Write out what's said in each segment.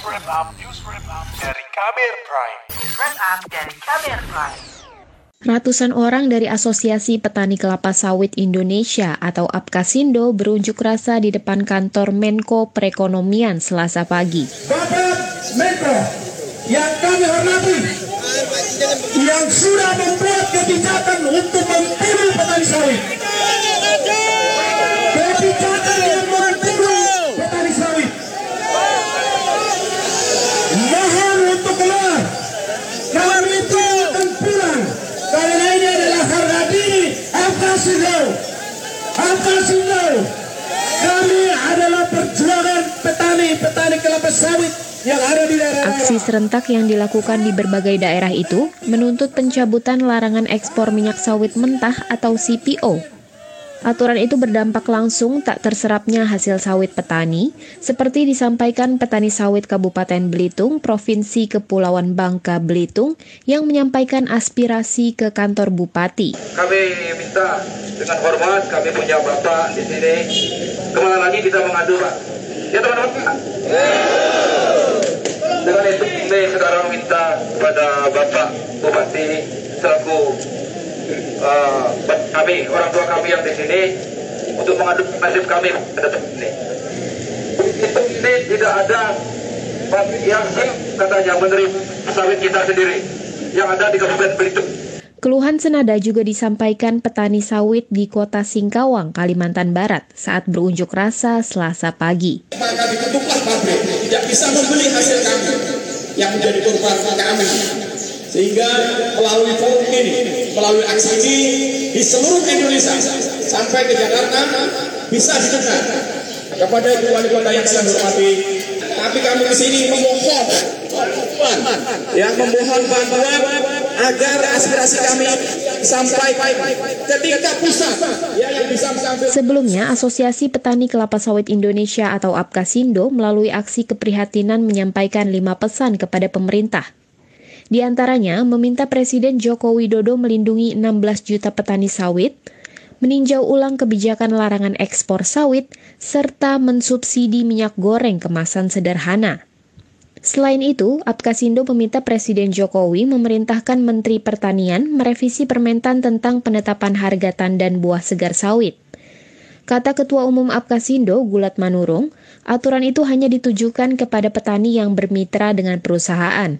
News Wrap Up, News Wrap Up dari Kamer Prime. News Wrap Up dari Kamer Prime. Ratusan orang dari Asosiasi Petani Kelapa Sawit Indonesia atau APKasindo berunjuk rasa di depan kantor Menko Perekonomian Selasa pagi. Bapak Menko, yang kami hormati, yang sudah membuat kebijakan untuk membunuh petani sawit. Kebijakan yang membunuh petani sawit. Mohon untuk keluar. Kami itu akan pulang. Karena ini adalah harga diri Alkasindo. Alkasindo. Kami adalah perjuangan petani-petani kelapa sawit yang ada di daerah Aksi serentak yang dilakukan di berbagai daerah itu menuntut pencabutan larangan ekspor minyak sawit mentah atau CPO. Aturan itu berdampak langsung tak terserapnya hasil sawit petani, seperti disampaikan petani sawit Kabupaten Belitung, Provinsi Kepulauan Bangka Belitung, yang menyampaikan aspirasi ke kantor bupati. Kami minta dengan hormat, kami punya bapak di sini. Ke mana lagi kita mengadu, Pak? Ya teman-teman. Dengan itu kami sekarang minta kepada Bapak Bupati selaku uh, kami, orang tua kami yang di sini untuk mengadu nasib kami pada ini. Itu ini tidak ada yang katanya menerima sawit kita sendiri yang ada di Kabupaten Belitung. Keluhan senada juga disampaikan petani sawit di kota Singkawang, Kalimantan Barat saat berunjuk rasa selasa pagi. Maka ditutuplah pabrik, tidak bisa membeli hasil kami yang menjadi korban kami. Sehingga melalui forum ini, melalui aksi ini di seluruh Indonesia sampai ke Jakarta bisa didengar kepada ibu wali kota yang saya hormati. Tapi kami di sini memohon yang memohon bantuan agar aspirasi kami sampai ke tingkat pusat ya, Sebelumnya, Asosiasi Petani Kelapa Sawit Indonesia atau APKasindo melalui aksi keprihatinan menyampaikan lima pesan kepada pemerintah. Di antaranya, meminta Presiden Joko Widodo melindungi 16 juta petani sawit, meninjau ulang kebijakan larangan ekspor sawit, serta mensubsidi minyak goreng kemasan sederhana. Selain itu, Apkasindo meminta Presiden Jokowi memerintahkan Menteri Pertanian merevisi permentan tentang penetapan harga tandan buah segar sawit. Kata Ketua Umum Apkasindo, Gulat Manurung, aturan itu hanya ditujukan kepada petani yang bermitra dengan perusahaan.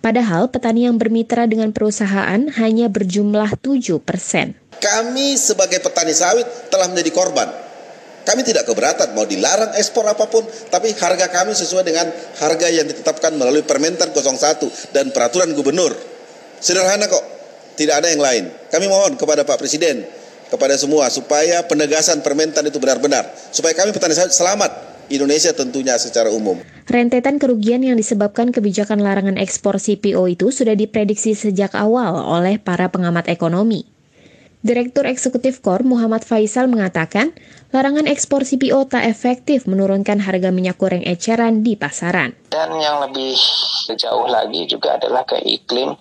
Padahal petani yang bermitra dengan perusahaan hanya berjumlah 7 persen. Kami sebagai petani sawit telah menjadi korban. Kami tidak keberatan mau dilarang ekspor apa pun, tapi harga kami sesuai dengan harga yang ditetapkan melalui Permentan 01 dan peraturan gubernur. Sederhana kok, tidak ada yang lain. Kami mohon kepada Pak Presiden, kepada semua supaya penegasan Permentan itu benar-benar, supaya kami petani sawit selamat. Indonesia tentunya secara umum. Rentetan kerugian yang disebabkan kebijakan larangan ekspor CPO itu sudah diprediksi sejak awal oleh para pengamat ekonomi. Direktur Eksekutif KOR Muhammad Faisal mengatakan, larangan ekspor CPO tak efektif menurunkan harga minyak goreng eceran di pasaran. Dan yang lebih jauh lagi juga adalah ke iklim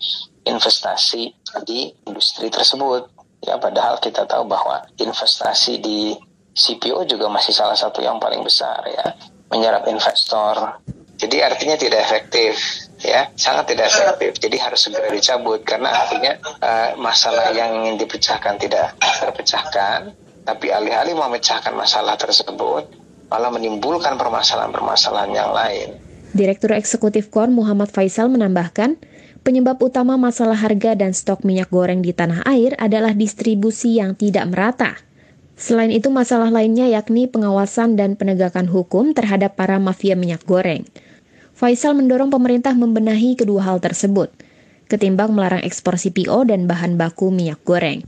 investasi di industri tersebut. Ya, padahal kita tahu bahwa investasi di CPO juga masih salah satu yang paling besar ya, menyerap investor. Jadi artinya tidak efektif ya sangat tidak efektif jadi harus segera dicabut karena artinya uh, masalah yang ingin dipecahkan tidak terpecahkan tapi alih-alih memecahkan masalah tersebut malah menimbulkan permasalahan-permasalahan yang lain. Direktur Eksekutif KOR Muhammad Faisal menambahkan, penyebab utama masalah harga dan stok minyak goreng di tanah air adalah distribusi yang tidak merata. Selain itu masalah lainnya yakni pengawasan dan penegakan hukum terhadap para mafia minyak goreng. Faisal mendorong pemerintah membenahi kedua hal tersebut, ketimbang melarang ekspor CPO dan bahan baku minyak goreng.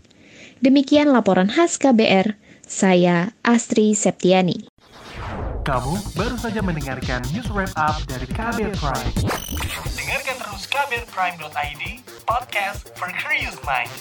Demikian laporan khas KBR, saya Astri Septiani. Kamu baru saja mendengarkan news wrap up dari KBR Prime. Dengarkan terus kbrprime.id, podcast for curious mind.